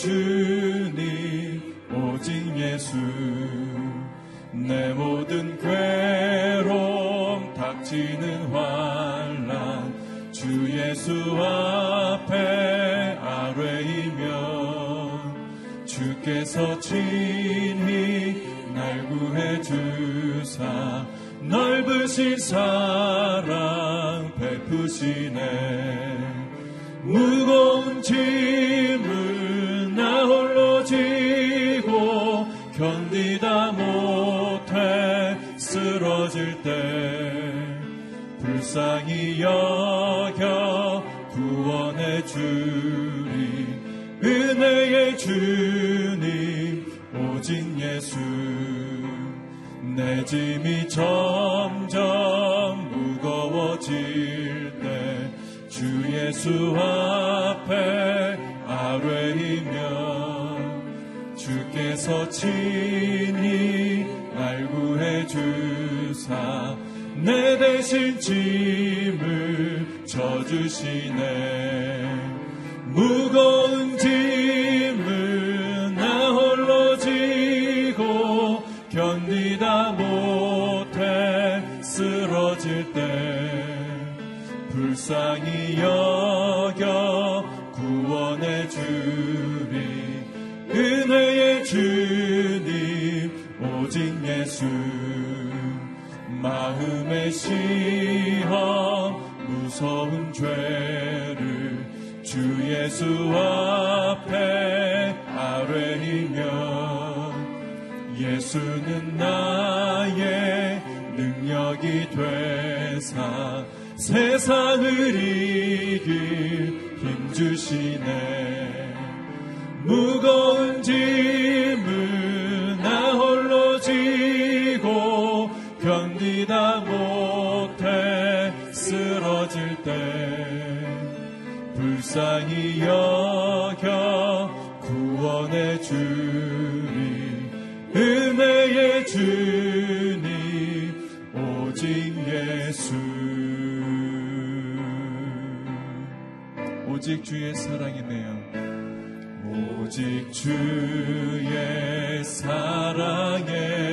주님 오직 예수. 내 모든 괴로움 닥치는 환란 주 예수 앞에 아뢰이면 주께서 친히 날 구해 주사 넓으신 사랑 베푸시네. 무거운 때 불쌍히 여겨 구원해 주리 은혜의 주님 오직 예수. 내 짐이 점점 무거워질 때 주 예수 앞에 아뢰이면 주께서 친히 주사 내 대신 짐을 져주시네. 무거운 짐을 나 홀로 지고 견디다 못해 쓰러질 때 불쌍히 여겨 구원해 주리. 은혜의 주님 오직 예수 마음의 시험 무서운 죄를 주 예수 앞에 아뢰이면 예수는 나의 능력이 되사 세상을 이길 힘 주시네. 무거운 짐 불쌍히 여겨 구원해 주리 은혜의 주님 오직 예수. 오직 주의 사랑이네요. 오직 주의 사랑에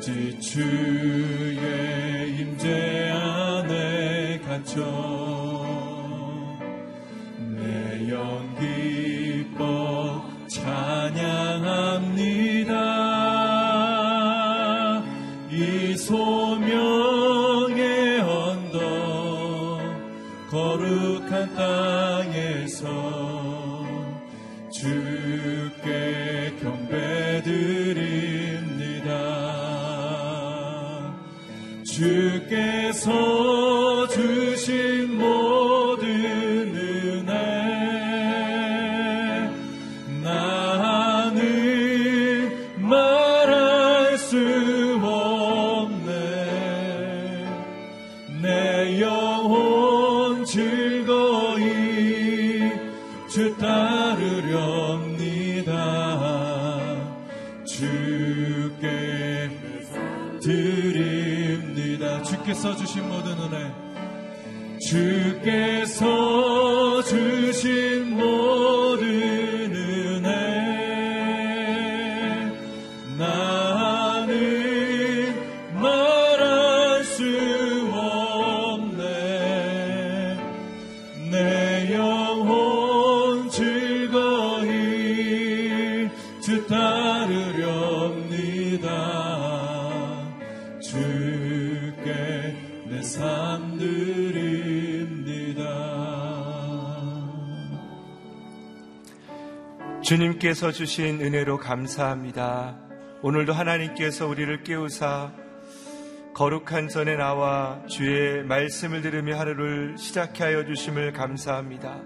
오직 주의 임재 안에 갇혀 주신 모든 은혜 주께서 주님께서 주신 은혜로 감사합니다. 오늘도 하나님께서 우리를 깨우사 거룩한 전에 나와 주의 말씀을 들으며 하루를 시작해 하여 주심을 감사합니다.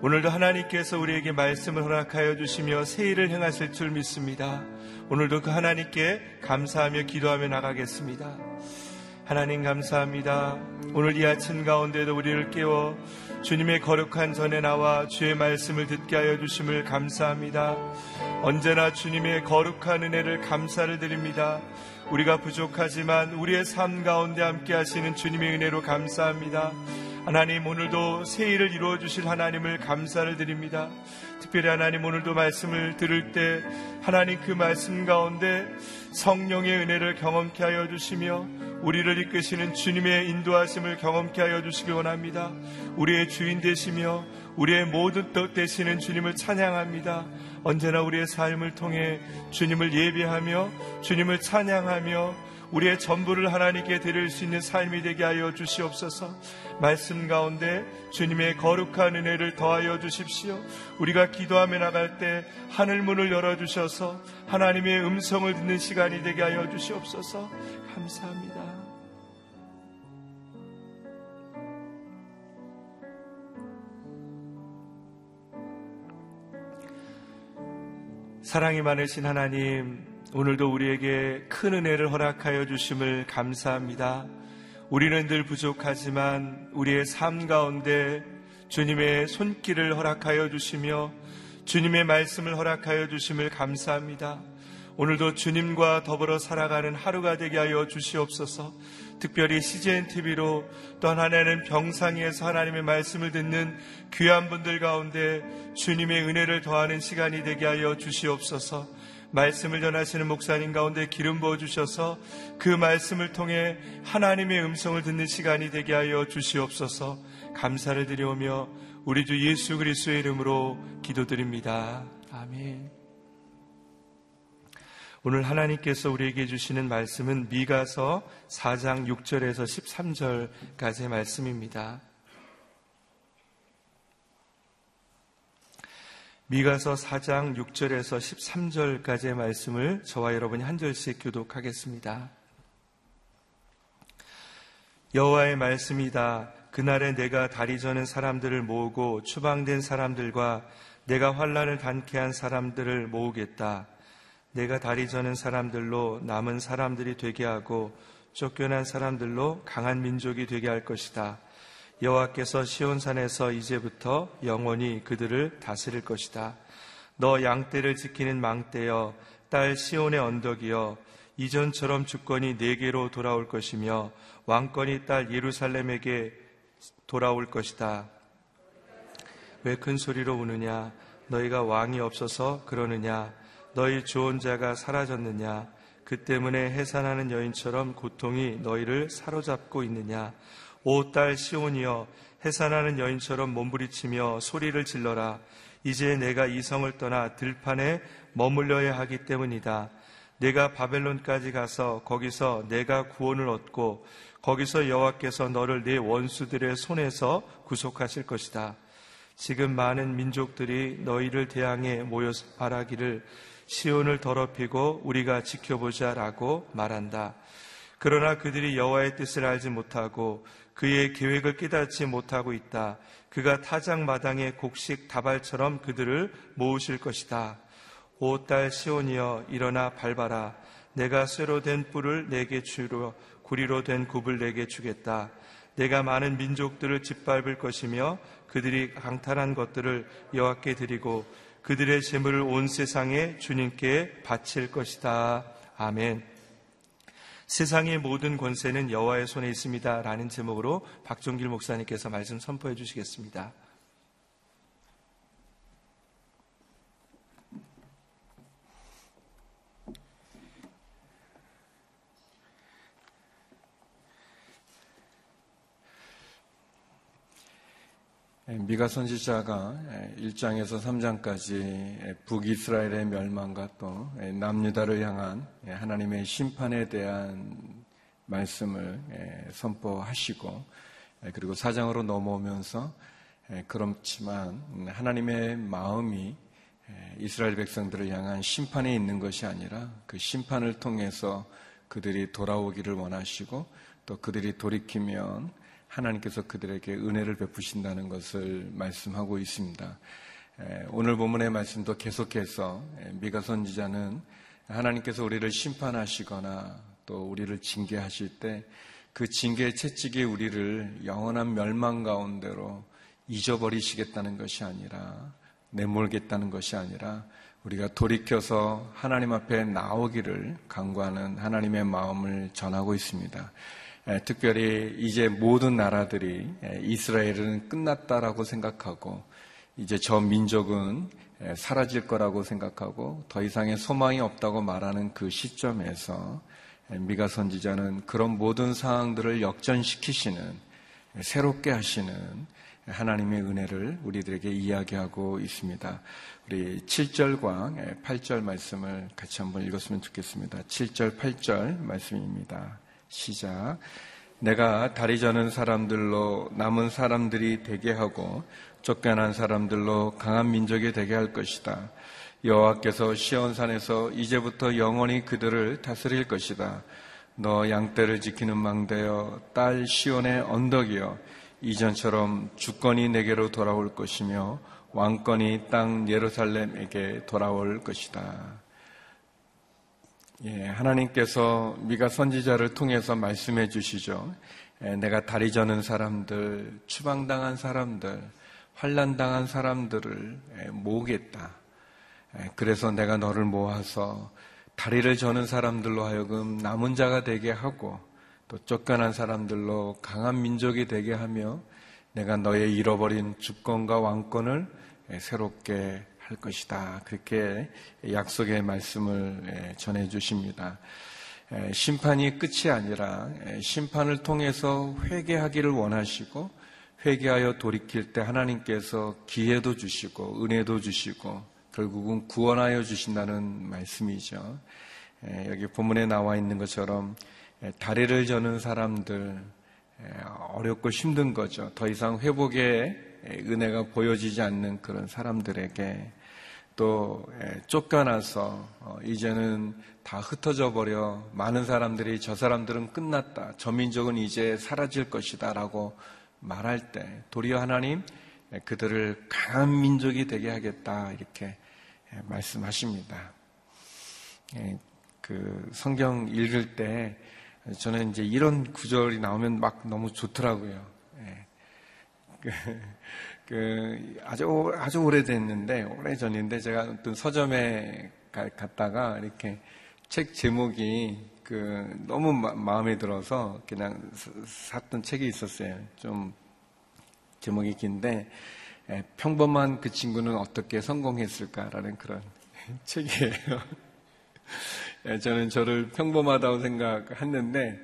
오늘도 하나님께서 우리에게 말씀을 허락하여 주시며 새 일을 행하실 줄 믿습니다. 오늘도 그 하나님께 감사하며 기도하며 나가겠습니다. 하나님 감사합니다. 오늘 이 아침 가운데도 우리를 깨워 주님의 거룩한 전에 나와 주의 말씀을 듣게 하여 주심을 감사합니다. 언제나 주님의 거룩한 은혜를 감사를 드립니다. 우리가 부족하지만 우리의 삶 가운데 함께 하시는 주님의 은혜로 감사합니다. 하나님 오늘도 새 일을 이루어 주실 하나님을 감사를 드립니다. 특별히 하나님 오늘도 말씀을 들을 때 하나님 그 말씀 가운데 성령의 은혜를 경험케 하여 주시며 우리를 이끄시는 주님의 인도하심을 경험케 하여 주시기 원합니다. 우리의 주인 되시며 우리의 모든 뜻 되시는 주님을 찬양합니다. 언제나 우리의 삶을 통해 주님을 예배하며 주님을 찬양하며 우리의 전부를 하나님께 드릴 수 있는 삶이 되게 하여 주시옵소서. 말씀 가운데 주님의 거룩한 은혜를 더하여 주십시오. 우리가 기도하며 나갈 때 하늘 문을 열어 주셔서 하나님의 음성을 듣는 시간이 되게 하여 주시옵소서. 감사합니다. 사랑이 많으신 하나님, 오늘도 우리에게 큰 은혜를 허락하여 주심을 감사합니다. 우리는 늘 부족하지만 우리의 삶 가운데 주님의 손길을 허락하여 주시며 주님의 말씀을 허락하여 주심을 감사합니다. 오늘도 주님과 더불어 살아가는 하루가 되게 하여 주시옵소서. 특별히 CGN TV로 또 하나는 병상에서 하나님의 말씀을 듣는 귀한 분들 가운데 주님의 은혜를 더하는 시간이 되게 하여 주시옵소서. 말씀을 전하시는 목사님 가운데 기름 부어 주셔서 그 말씀을 통해 하나님의 음성을 듣는 시간이 되게 하여 주시옵소서. 감사를 드려오며 우리 주 예수 그리스도의 이름으로 기도드립니다. 아멘. 오늘 하나님께서 우리에게 주시는 말씀은 미가서 4장 6절에서 13절까지의 말씀입니다. 미가서 4장 6절에서 13절까지의 말씀을 저와 여러분이 한 절씩 교독하겠습니다. 여호와의 말씀이다. 그날에 내가 다리 저는 사람들을 모으고 추방된 사람들과 내가 환란을 단케 한 사람들을 모으겠다. 내가 다리 저는 사람들로 남은 사람들이 되게 하고 쫓겨난 사람들로 강한 민족이 되게 할 것이다. 여호와께서 시온산에서 이제부터 영원히 그들을 다스릴 것이다. 너 양떼를 지키는 망떼여 딸 시온의 언덕이여 이전처럼 주권이 네개로 돌아올 것이며 왕권이 딸 예루살렘에게 돌아올 것이다. 왜 큰 소리로 우느냐? 너희가 왕이 없어서 그러느냐? 너희 좋은 자가 사라졌느냐? 그 때문에 해산하는 여인처럼 고통이 너희를 사로잡고 있느냐? 오 딸 시온이여 해산하는 여인처럼 몸부리치며 소리를 질러라. 이제 내가 이성을 떠나 들판에 머물러야 하기 때문이다. 내가 바벨론까지 가서 거기서 내가 구원을 얻고 거기서 여호와께서 너를 내 원수들의 손에서 구속하실 것이다. 지금 많은 민족들이 너희를 대항해 모여서 바라기를 시온을 더럽히고 우리가 지켜보자라고 말한다. 그러나 그들이 여호와의 뜻을 알지 못하고 그의 계획을 깨닫지 못하고 있다. 그가 타작 마당의 곡식 다발처럼 그들을 모으실 것이다. 오 딸 시온이여 일어나 밟아라. 내가 쇠로 된 뿔을 내게 주로 구리로 된 굽을 내게 주겠다. 내가 많은 민족들을 짓밟을 것이며 그들이 강탈한 것들을 여호와께 드리고 그들의 재물을 온 세상에 주님께 바칠 것이다. 아멘. 세상의 모든 권세는 여호와의 손에 있습니다. 라는 제목으로 박종길 목사님께서 말씀 선포해 주시겠습니다. 미가 선지자가 1장에서 3장까지 북이스라엘의 멸망과 또 남유다를 향한 하나님의 심판에 대한 말씀을 선포하시고 그리고 4장으로 넘어오면서 그렇지만 하나님의 마음이 이스라엘 백성들을 향한 심판에 있는 것이 아니라 그 심판을 통해서 그들이 돌아오기를 원하시고 또 그들이 돌이키면 하나님께서 그들에게 은혜를 베푸신다는 것을 말씀하고 있습니다. 오늘 본문의 말씀도 계속해서 미가 선지자는 하나님께서 우리를 심판하시거나 또 우리를 징계하실 때 그 징계의 채찍이 우리를 영원한 멸망 가운데로 잊어버리시겠다는 것이 아니라 내몰겠다는 것이 아니라 우리가 돌이켜서 하나님 앞에 나오기를 강구하는 하나님의 마음을 전하고 있습니다. 특별히 이제 모든 나라들이 이스라엘은 끝났다라고 생각하고 이제 저 민족은 사라질 거라고 생각하고 더 이상의 소망이 없다고 말하는 그 시점에서 미가 선지자는 그런 모든 상황들을 역전시키시는 새롭게 하시는 하나님의 은혜를 우리들에게 이야기하고 있습니다. 우리 7절과 8절 말씀을 같이 한번 읽었으면 좋겠습니다. 7절, 8절 말씀입니다. 시작. 내가 다리 저는 사람들로 남은 사람들이 되게 하고 쫓겨난 사람들로 강한 민족이 되게 할 것이다. 여호와께서 시온산에서 이제부터 영원히 그들을 다스릴 것이다. 너 양떼를 지키는 망대여 딸 시온의 언덕이여 이전처럼 주권이 내게로 돌아올 것이며 왕권이 땅 예루살렘에게 돌아올 것이다. 예, 하나님께서 미가 선지자를 통해서 말씀해 주시죠. 예, 내가 다리 저는 사람들, 추방당한 사람들, 환란당한 사람들을 예, 모으겠다. 예, 그래서 내가 너를 모아서 다리를 저는 사람들로 하여금 남은 자가 되게 하고 또 쫓겨난 사람들로 강한 민족이 되게 하며 내가 너의 잃어버린 주권과 왕권을 예, 새롭게 할 것이다. 그렇게 약속의 말씀을 예, 전해 주십니다. 예, 심판이 끝이 아니라 예, 심판을 통해서 회개하기를 원하시고 회개하여 돌이킬 때 하나님께서 기회도 주시고 은혜도 주시고 결국은 구원하여 주신다는 말씀이죠. 여기 본문에 나와 있는 것처럼 다리를 저는 사람들 어렵고 힘든 거죠. 더 이상 회복의 은혜가 보여지지 않는 그런 사람들에게 또 예, 쫓겨나서 어, 이제는 다 흩어져 버려 많은 사람들이 저 사람들은 끝났다. 저 민족은 이제 사라질 것이다 라고 말할 때 도리어 하나님 예, 그들을 강한 민족이 되게 하겠다 이렇게 예, 말씀하십니다. 그 성경 읽을 때 저는 이제 이런 구절이 나오면 막 너무 좋더라고요. 그그 아주 아주 오래됐는데 오래 전인데 제가 어떤 서점에 갔다가 이렇게 책 제목이 그 너무 마, 음에 들어서 그냥 샀던 책이 있었어요. 좀 제목이 긴데 에, 평범한 그 친구는 어떻게 성공했을까라는 그런 책이에요. 에, 저는 저를 평범하다고 생각했는데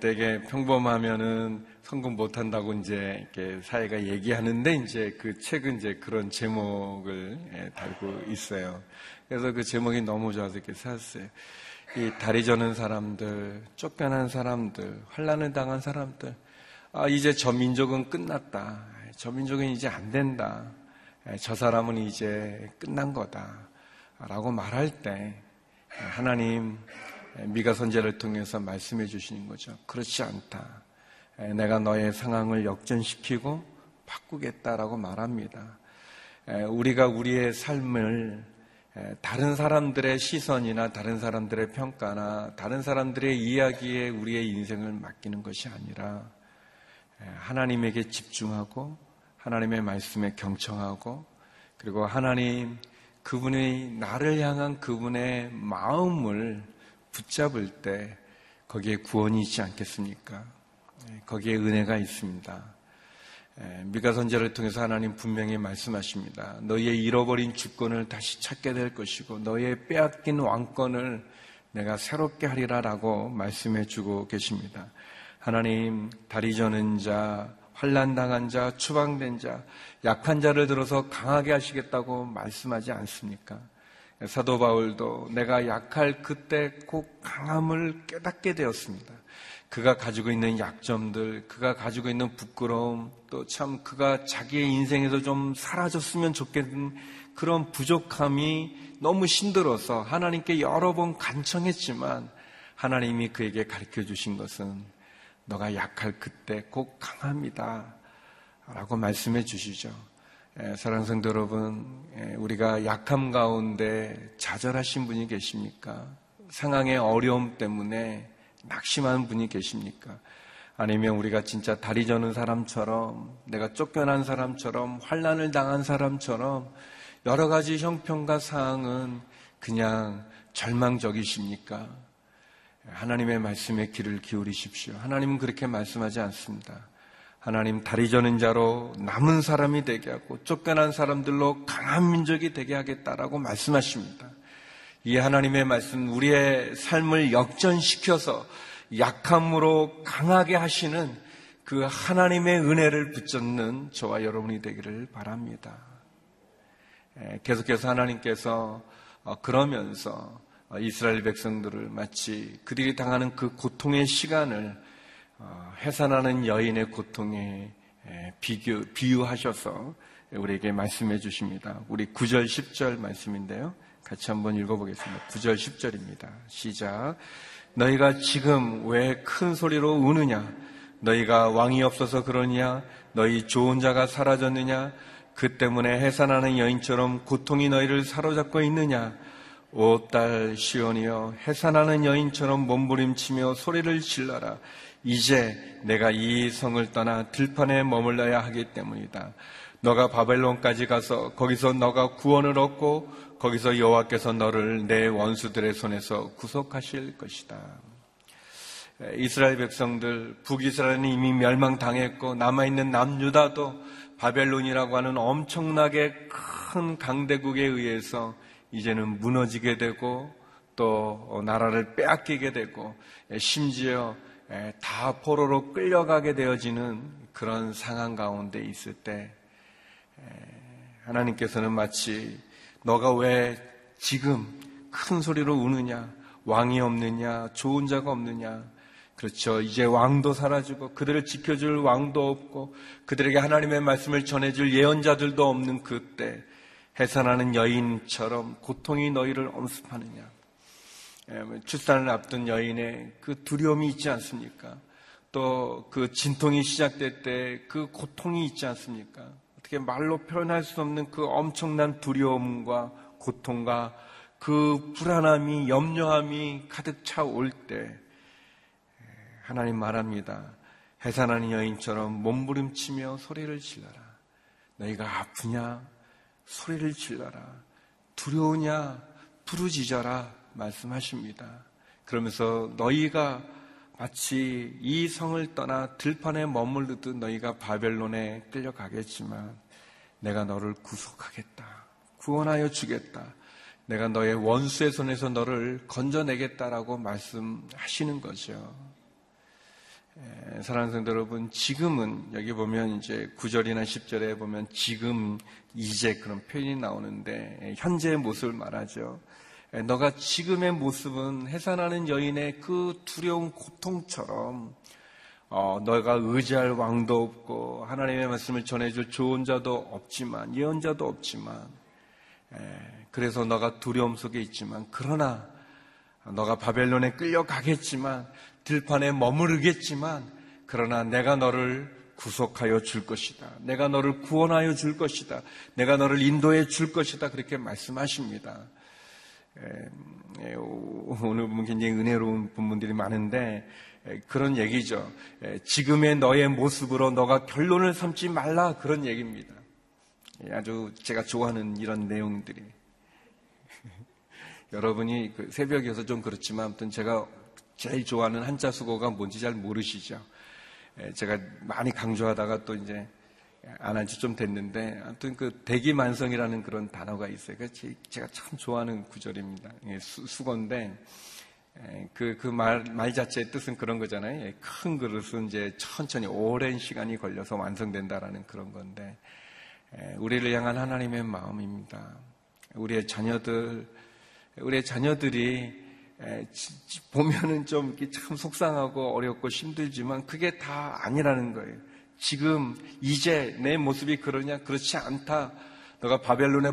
되게 평범하면은 성공 못한다고 이제 사회가 얘기하는데 이제 그 책은 이제 그런 제목을 달고 있어요. 그래서 그 제목이 너무 좋아서 이렇게 샀어요. 이 다리 저는 사람들, 쫓겨난 사람들, 환란을 당한 사람들, 아 이제 저 민족은 끝났다. 저 민족은 이제 안 된다. 저 사람은 이제 끝난 거다. 라고 말할 때 하나님 미가 선제를 통해서 말씀해 주시는 거죠. 그렇지 않다. 내가 너의 상황을 역전시키고 바꾸겠다라고 말합니다. 우리가 우리의 삶을 다른 사람들의 시선이나 다른 사람들의 평가나 다른 사람들의 이야기에 우리의 인생을 맡기는 것이 아니라 하나님에게 집중하고 하나님의 말씀에 경청하고 그리고 하나님 그분의 나를 향한 그분의 마음을 붙잡을 때 거기에 구원이 있지 않겠습니까? 네, 거기에 은혜가 있습니다. 미가 선제를 통해서 하나님 분명히 말씀하십니다. 너희의 잃어버린 주권을 다시 찾게 될 것이고 너희의 빼앗긴 왕권을 내가 새롭게 하리라라고 말씀해 주고 계십니다. 하나님 다리 저는 자, 환란 당한 자, 추방된 자, 약한 자를 들어서 강하게 하시겠다고 말씀하지 않습니까? 사도 바울도 내가 약할 그때 꼭 강함을 깨닫게 되었습니다. 그가 가지고 있는 약점들, 그가 가지고 있는 부끄러움, 또 참 그가 자기의 인생에서 좀 사라졌으면 좋겠는 그런 부족함이 너무 힘들어서 하나님께 여러 번 간청했지만 하나님이 그에게 가르쳐 주신 것은 너가 약할 그때 꼭 강합니다. 라고 말씀해 주시죠. 사랑하는 성도 여러분, 우리가 약함 가운데 좌절하신 분이 계십니까? 상황의 어려움 때문에 낙심한 분이 계십니까? 아니면 우리가 진짜 다리 저는 사람처럼 내가 쫓겨난 사람처럼 환란을 당한 사람처럼 여러 가지 형편과 사항은 그냥 절망적이십니까? 하나님의 말씀에 귀를 기울이십시오. 하나님은 그렇게 말씀하지 않습니다. 하나님 다리 저는 자로 남은 사람이 되게 하고 쫓겨난 사람들로 강한 민족이 되게 하겠다라고 말씀하십니다. 이 하나님의 말씀 우리의 삶을 역전시켜서 약함으로 강하게 하시는 그 하나님의 은혜를 붙잡는 저와 여러분이 되기를 바랍니다. 계속해서 하나님께서 어, 그러면서 어, 이스라엘 백성들을 마치 그들이 당하는 그 고통의 시간을 어, 해산하는 여인의 고통에 비교, 비유하셔서 우리에게 말씀해 주십니다. 우리 9절, 10절 말씀인데요. 같이 한번 읽어보겠습니다. 9절, 10절입니다. 시작. 너희가 지금 왜 큰 소리로 우느냐? 너희가 왕이 없어서 그러냐? 너희 좋은 자가 사라졌느냐? 그 때문에 해산하는 여인처럼 고통이 너희를 사로잡고 있느냐? 오 딸 시온이여 해산하는 여인처럼 몸부림치며 소리를 질러라. 이제 내가 이 성을 떠나 들판에 머물러야 하기 때문이다. 너가 바벨론까지 가서 거기서 너가 구원을 얻고 거기서 여호와께서 너를 내 원수들의 손에서 구속하실 것이다. 이스라엘 백성들 북이스라엘은 이미 멸망당했고 남아 있는 남유다도 바벨론이라고 하는 엄청나게 큰 강대국에 의해서 이제는 무너지게 되고 또 나라를 빼앗기게 되고 심지어 다 포로로 끌려가게 되어지는 그런 상황 가운데 있을 때 하나님께서는 마치 너가 왜 지금 큰 소리로 우느냐 왕이 없느냐 좋은 자가 없느냐. 그렇죠. 이제 왕도 사라지고 그들을 지켜줄 왕도 없고 그들에게 하나님의 말씀을 전해줄 예언자들도 없는 그때 해산하는 여인처럼 고통이 너희를 엄습하느냐. 예, 뭐 출산을 앞둔 여인의 그 두려움이 있지 않습니까? 또 그 진통이 시작될 때 그 고통이 있지 않습니까? 어떻게 말로 표현할 수 없는 그 엄청난 두려움과 고통과 그 불안함이 염려함이 가득 차올 때 하나님 말합니다. 해산하는 여인처럼 몸부림치며 소리를 질러라. 너희가 아프냐? 소리를 질러라. 두려우냐? 부르짖어라. 말씀하십니다. 그러면서 너희가 마치 이 성을 떠나 들판에 머물르듯 너희가 바벨론에 끌려가겠지만 내가 너를 구속하겠다. 구원하여 주겠다. 내가 너의 원수의 손에서 너를 건져내겠다라고 말씀하시는 거죠. 사랑하는 성도 여러분, 지금은 여기 보면 이제 9절이나 10절에 보면 지금 이제 그런 표현이 나오는데 현재의 모습을 말하죠. 예, 너가 지금의 모습은 해산하는 여인의 그 두려운 고통처럼 어, 너가 의지할 왕도 없고 하나님의 말씀을 전해줄 좋은 자도 없지만 예언자도 없지만 에, 예, 그래서 너가 두려움 속에 있지만 그러나 너가 바벨론에 끌려가겠지만 들판에 머무르겠지만 그러나 내가 너를 구속하여 줄 것이다. 내가 너를 구원하여 줄 것이다. 내가 너를 인도해 줄 것이다. 그렇게 말씀하십니다. 오늘 보면 굉장히 은혜로운 부분들이 많은데 그런 얘기죠. 지금의 너의 모습으로 너가 결론을 삼지 말라 그런 얘기입니다. 아주 제가 좋아하는 이런 내용들이 여러분이 그 새벽이어서 좀 그렇지만 아무튼 제가 제일 좋아하는 한자 수고가 뭔지 잘 모르시죠. 제가 많이 강조하다가 또 이제 안한 지 좀 됐는데 아무튼 그 대기만성이라는 그런 단어가 있어요. 제가 참 좋아하는 구절입니다. 수, 수건데 그, 그 말, 말 자체의 뜻은 그런 거잖아요. 예, 큰 그릇은 이제 천천히 오랜 시간이 걸려서 완성된다라는 그런 건데, 우리를 향한 하나님의 마음입니다. 우리의 자녀들, 우리의 자녀들이 보면은 좀 참 속상하고 어렵고 힘들지만 그게 다 아니라는 거예요. 지금 이제 내 모습이 그러냐? 그렇지 않다. 너가 바벨론에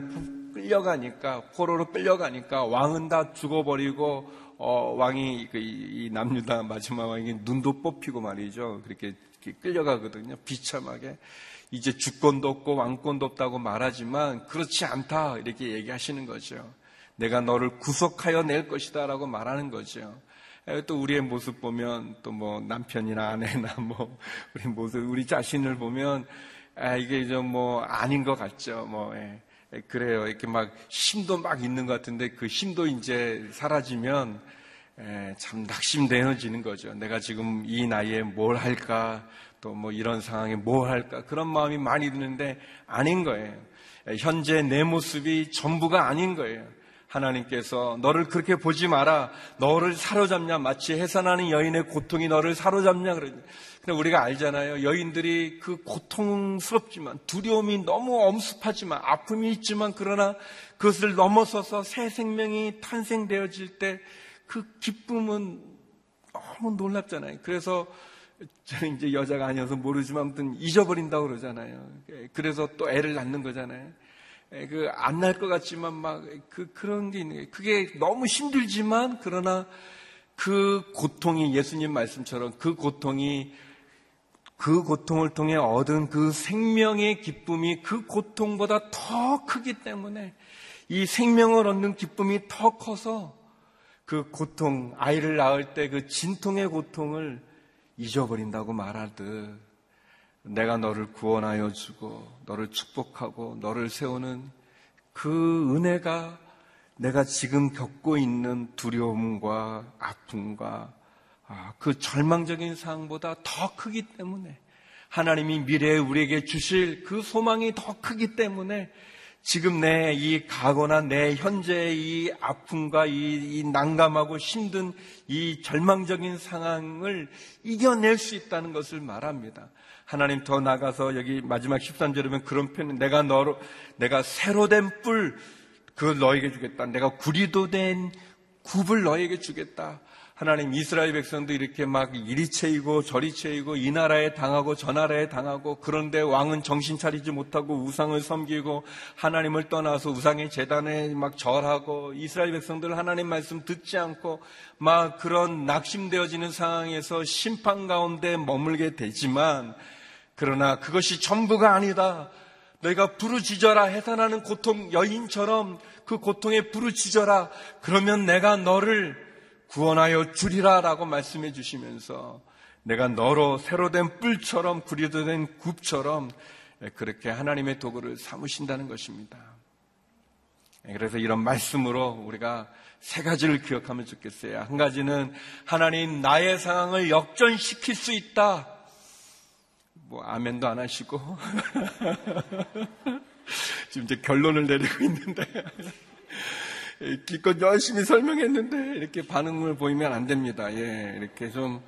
끌려가니까 포로로 끌려가니까 왕은 다 죽어버리고 어, 왕이 그, 이, 남유다 마지막 왕이 눈도 뽑히고 말이죠. 그렇게, 그렇게 끌려가거든요. 비참하게 이제 주권도 없고 왕권도 없다고 말하지만 그렇지 않다 이렇게 얘기하시는 거죠. 내가 너를 구속하여 낼 것이다라고 말하는 거죠. 또 우리의 모습 보면 또 뭐 남편이나 아내나 뭐 우리 모습 우리 자신을 보면 아 이게 좀 뭐 아닌 것 같죠. 뭐 예. 그래요. 이렇게 막 힘도 막 있는 것 같은데 그 힘도 이제 사라지면 에, 참 낙심되어지는 거죠. 내가 지금 이 나이에 뭘 할까, 또 뭐 이런 상황에 뭘 할까, 그런 마음이 많이 드는데 아닌 거예요. 현재 내 모습이 전부가 아닌 거예요. 하나님께서 너를 그렇게 보지 마라. 너를 사로잡냐. 마치 해산하는 여인의 고통이 너를 사로잡냐. 그러냐. 근데 우리가 알잖아요. 여인들이 그 고통스럽지만 두려움이 너무 엄습하지만 아픔이 있지만 그러나 그것을 넘어서서 새 생명이 탄생되어질 때 그 기쁨은 너무 놀랍잖아요. 그래서 저는 이제 여자가 아니어서 모르지만 아무튼 잊어버린다고 그러잖아요. 그래서 또 애를 낳는 거잖아요. 그 안 날 것 같지만 막 그 그런 게 있는 거예요. 그게 너무 힘들지만 그러나 그 고통이 예수님 말씀처럼 그 고통이 그 고통을 통해 얻은 그 생명의 기쁨이 그 고통보다 더 크기 때문에 이 생명을 얻는 기쁨이 더 커서 그 고통, 아이를 낳을 때 그 진통의 고통을 잊어버린다고 말하듯 내가 너를 구원하여 주고 너를 축복하고 너를 세우는 그 은혜가 내가 지금 겪고 있는 두려움과 아픔과 아, 그 절망적인 상황보다 더 크기 때문에 하나님이 미래에 우리에게 주실 그 소망이 더 크기 때문에 지금 내 이 가거나 내 현재의 이 아픔과 이, 이, 난감하고 힘든 이 절망적인 상황을 이겨낼 수 있다는 것을 말합니다. 하나님 더 나가서 여기 마지막 13절에 보면 그런 표현, 내가 너로, 내가 새로 된 뿔, 그걸 너에게 주겠다. 내가 구리도 된 굽을 너에게 주겠다. 하나님 이스라엘 백성도 이렇게 막 이리 채이고 저리 채이고 이 나라에 당하고 저 나라에 당하고 그런데 왕은 정신 차리지 못하고 우상을 섬기고 하나님을 떠나서 우상의 재단에 막 절하고 이스라엘 백성들 하나님 말씀 듣지 않고 막 그런 낙심되어지는 상황에서 심판 가운데 머물게 되지만 그러나 그것이 전부가 아니다. 너희가 부르짖어라 해산하는 고통 여인처럼 그 고통에 부르짖어라. 그러면 내가 너를 구원하여 주리라 라고 말씀해 주시면서 내가 너로 새로 된 뿔처럼 구리도 된 굽처럼 그렇게 하나님의 도구를 삼으신다는 것입니다. 그래서 이런 말씀으로 우리가 세 가지를 기억하면 좋겠어요. 한 가지는 하나님 나의 상황을 역전시킬 수 있다. 뭐 아멘도 안 하시고 지금 이제 결론을 내리고 있는데 기껏 열심히 설명했는데 이렇게 반응을 보이면 안 됩니다. 예, 이렇게 좀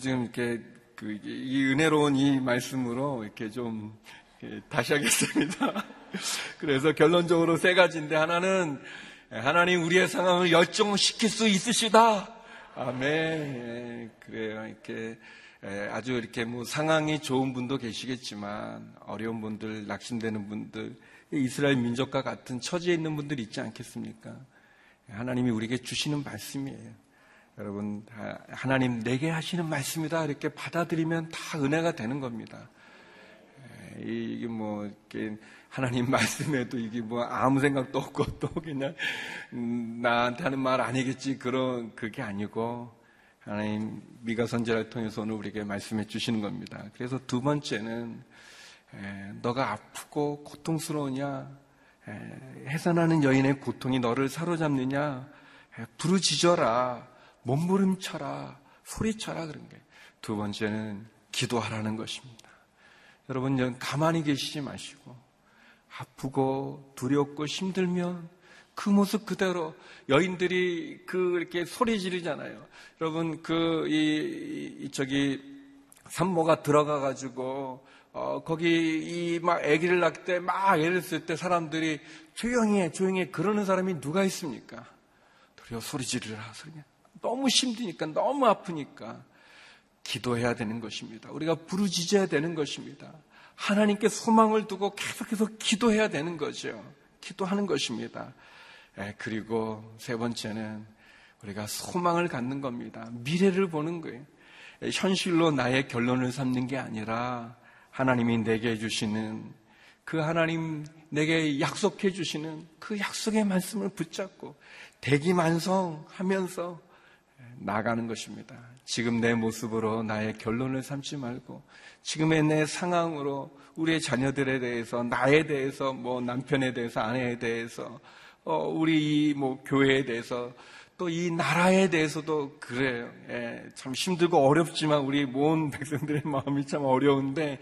지금 이렇게 그, 이 은혜로운 이 말씀으로 이렇게 좀 다시 하겠습니다. 그래서 결론적으로 세 가지인데 하나는 하나님 우리의 상황을 열정시킬 수 있으시다. 아멘. 예, 그래요. 이렇게 아주 이렇게 뭐 상황이 좋은 분도 계시겠지만 어려운 분들, 낙심되는 분들, 이스라엘 민족과 같은 처지에 있는 분들이 있지 않겠습니까? 하나님이 우리에게 주시는 말씀이에요. 여러분, 하나님 내게 하시는 말씀이다. 이렇게 받아들이면 다 은혜가 되는 겁니다. 이게 뭐, 이렇게 하나님 말씀에도 이게 뭐 아무 생각도 없고 또 그냥 음, 나한테 하는 말 아니겠지. 그런, 그게 아니고 하나님 미가 선제를 통해서 오늘 우리에게 말씀해 주시는 겁니다. 그래서 두 번째는 에, 너가 아프고 고통스러우냐? 에, 해산하는 여인의 고통이 너를 사로잡느냐? 에, 부르짖어라, 몸부림쳐라, 소리쳐라 그런 게. 두 번째는 기도하라는 것입니다. 여러분 가만히 계시지 마시고 아프고 두렵고 힘들면 그 모습 그대로 여인들이 그 이렇게 소리 지르잖아요. 여러분 그 이 저기 산모가 들어가 가지고 어 거기 이 막 아기를 낳을 때 막 애를 쓸 때 사람들이 조용히 해 조용히 해 그러는 사람이 누가 있습니까? 도리어 소리 지르라 소리 너무 힘드니까 너무 아프니까 기도해야 되는 것입니다. 우리가 부르짖어야 되는 것입니다. 하나님께 소망을 두고 계속해서 기도해야 되는 거죠. 기도하는 것입니다. 예, 그리고 세 번째는 우리가 소망을 갖는 겁니다. 미래를 보는 거예요. 예, 현실로 나의 결론을 삼는 게 아니라 하나님이 내게 주시는 그 하나님 내게 약속해 주시는 그 약속의 말씀을 붙잡고 대기만성하면서 예, 나가는 것입니다. 지금 내 모습으로 나의 결론을 삼지 말고 지금의 내 상황으로 우리의 자녀들에 대해서 나에 대해서 뭐 남편에 대해서 아내에 대해서 어, 우리 뭐 교회에 대해서 또 이 나라에 대해서도 그래요. 예, 참 힘들고 어렵지만 우리 모은 백성들의 마음이 참 어려운데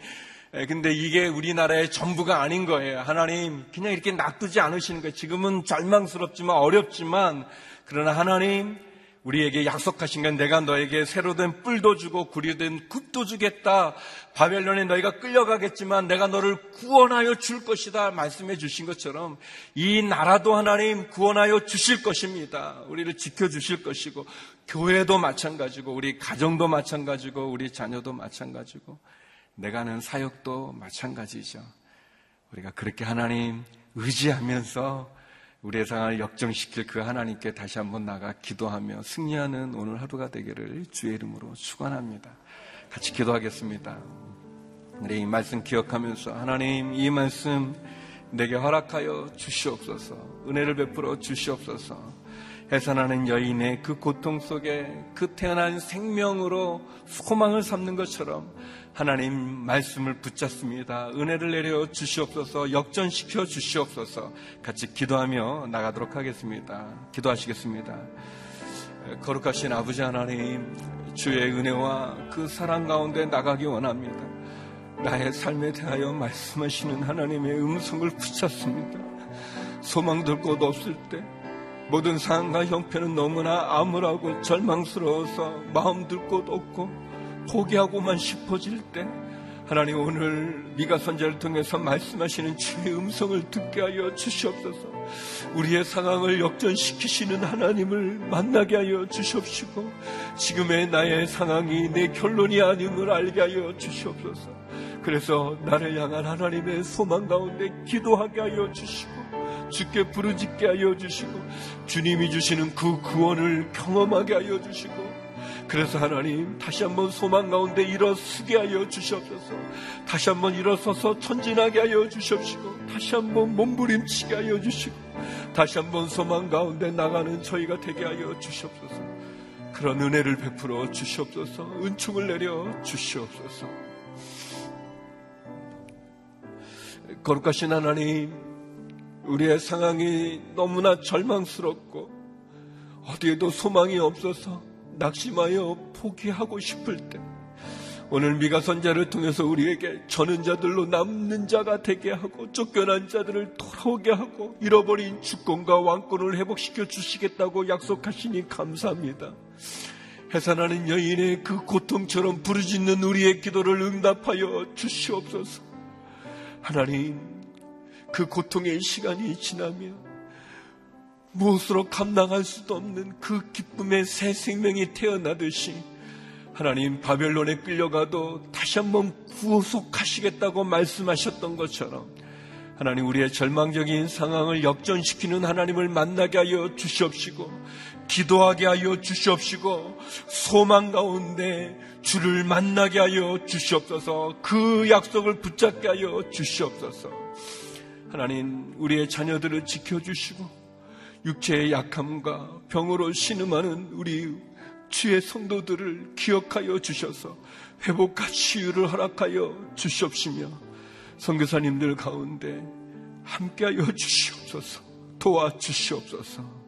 예, 근데 이게 우리나라의 전부가 아닌 거예요. 하나님 그냥 이렇게 놔두지 않으시는 거예요. 지금은 절망스럽지만 어렵지만 그러나 하나님 우리에게 약속하신 건 내가 너에게 새로 된 뿔도 주고 구리된 굽도 주겠다. 바벨론에 너희가 끌려가겠지만 내가 너를 구원하여 줄 것이다. 말씀해 주신 것처럼 이 나라도 하나님 구원하여 주실 것입니다. 우리를 지켜 주실 것이고 교회도 마찬가지고 우리 가정도 마찬가지고 우리 자녀도 마찬가지고 내가 하는 사역도 마찬가지죠. 우리가 그렇게 하나님 의지하면서 우리의 상황을 역정시킬 그 하나님께 다시 한번 나가 기도하며 승리하는 오늘 하루가 되기를 주의 이름으로 축원합니다. 같이 기도하겠습니다. 우리 이 말씀 기억하면서 하나님 이 말씀 내게 허락하여 주시옵소서 은혜를 베풀어 주시옵소서 해산하는 여인의 그 고통 속에 그 태어난 생명으로 소망을 삼는 것처럼 하나님 말씀을 붙잡습니다. 은혜를 내려 주시옵소서, 역전시켜 주시옵소서, 같이 기도하며 나가도록 하겠습니다. 기도하시겠습니다. 거룩하신 아버지 하나님, 주의 은혜와 그 사랑 가운데 나가기 원합니다. 나의 삶에 대하여 말씀하시는 하나님의 음성을 붙잡습니다. 소망 들곳 없을 때, 모든 상황과 형편은 너무나 암울하고 절망스러워서 마음 들곳 없고, 포기하고만 싶어질 때 하나님 오늘 미가 선자를 통해서 말씀하시는 주의 음성을 듣게 하여 주시옵소서. 우리의 상황을 역전시키시는 하나님을 만나게 하여 주시옵시고 지금의 나의 상황이 내 결론이 아님을 알게 하여 주시옵소서. 그래서 나를 향한 하나님의 소망 가운데 기도하게 하여 주시고 주께 부르짖게 하여 주시고 주님이 주시는 그 구원을 경험하게 하여 주시고 그래서 하나님 다시 한번 소망 가운데 일어서게 하여 주시옵소서. 다시 한번 일어서서 천진하게 하여 주시옵시고 다시 한번 몸부림치게 하여 주시고 다시 한번 소망 가운데 나가는 저희가 되게 하여 주시옵소서. 그런 은혜를 베풀어 주시옵소서. 은총을 내려 주시옵소서. 거룩하신 하나님, 우리의 상황이 너무나 절망스럽고 어디에도 소망이 없어서 낙심하여 포기하고 싶을 때 오늘 미가 선자를 통해서 우리에게 저는 자들로 남는 자가 되게 하고 쫓겨난 자들을 돌아오게 하고 잃어버린 주권과 왕권을 회복시켜 주시겠다고 약속하시니 감사합니다. 해산하는 여인의 그 고통처럼 부르짖는 우리의 기도를 응답하여 주시옵소서. 하나님, 그 고통의 시간이 지나면 무엇으로 감당할 수도 없는 그 기쁨의 새 생명이 태어나듯이 하나님 바벨론에 끌려가도 다시 한번 구속하시겠다고 말씀하셨던 것처럼 하나님 우리의 절망적인 상황을 역전시키는 하나님을 만나게 하여 주시옵시고 기도하게 하여 주시옵시고 소망 가운데 주를 만나게 하여 주시옵소서 그 약속을 붙잡게 하여 주시옵소서 하나님 우리의 자녀들을 지켜주시고 육체의 약함과 병으로 신음하는 우리 주의 성도들을 기억하여 주셔서 회복과 치유를 허락하여 주시옵시며 선교사님들 가운데 함께하여 주시옵소서 도와주시옵소서.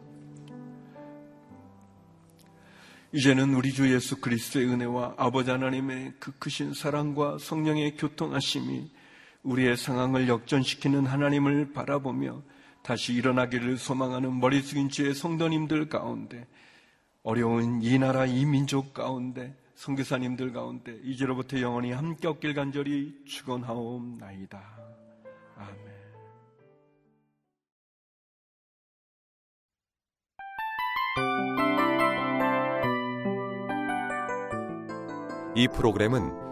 이제는 우리 주 예수 그리스도의 은혜와 아버지 하나님의 그 크신 사랑과 성령의 교통하심이 우리의 상황을 역전시키는 하나님을 바라보며 다시 일어나기를 소망하는 머리 숙인 주의 성도님들 가운데 어려운 이 나라 이 민족 가운데 선교사님들 가운데 이제로부터 영원히 함께 없길 간절히 축원하옵나이다. 아멘. 이 프로그램은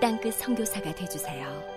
땅끝 성교사가 되주세요.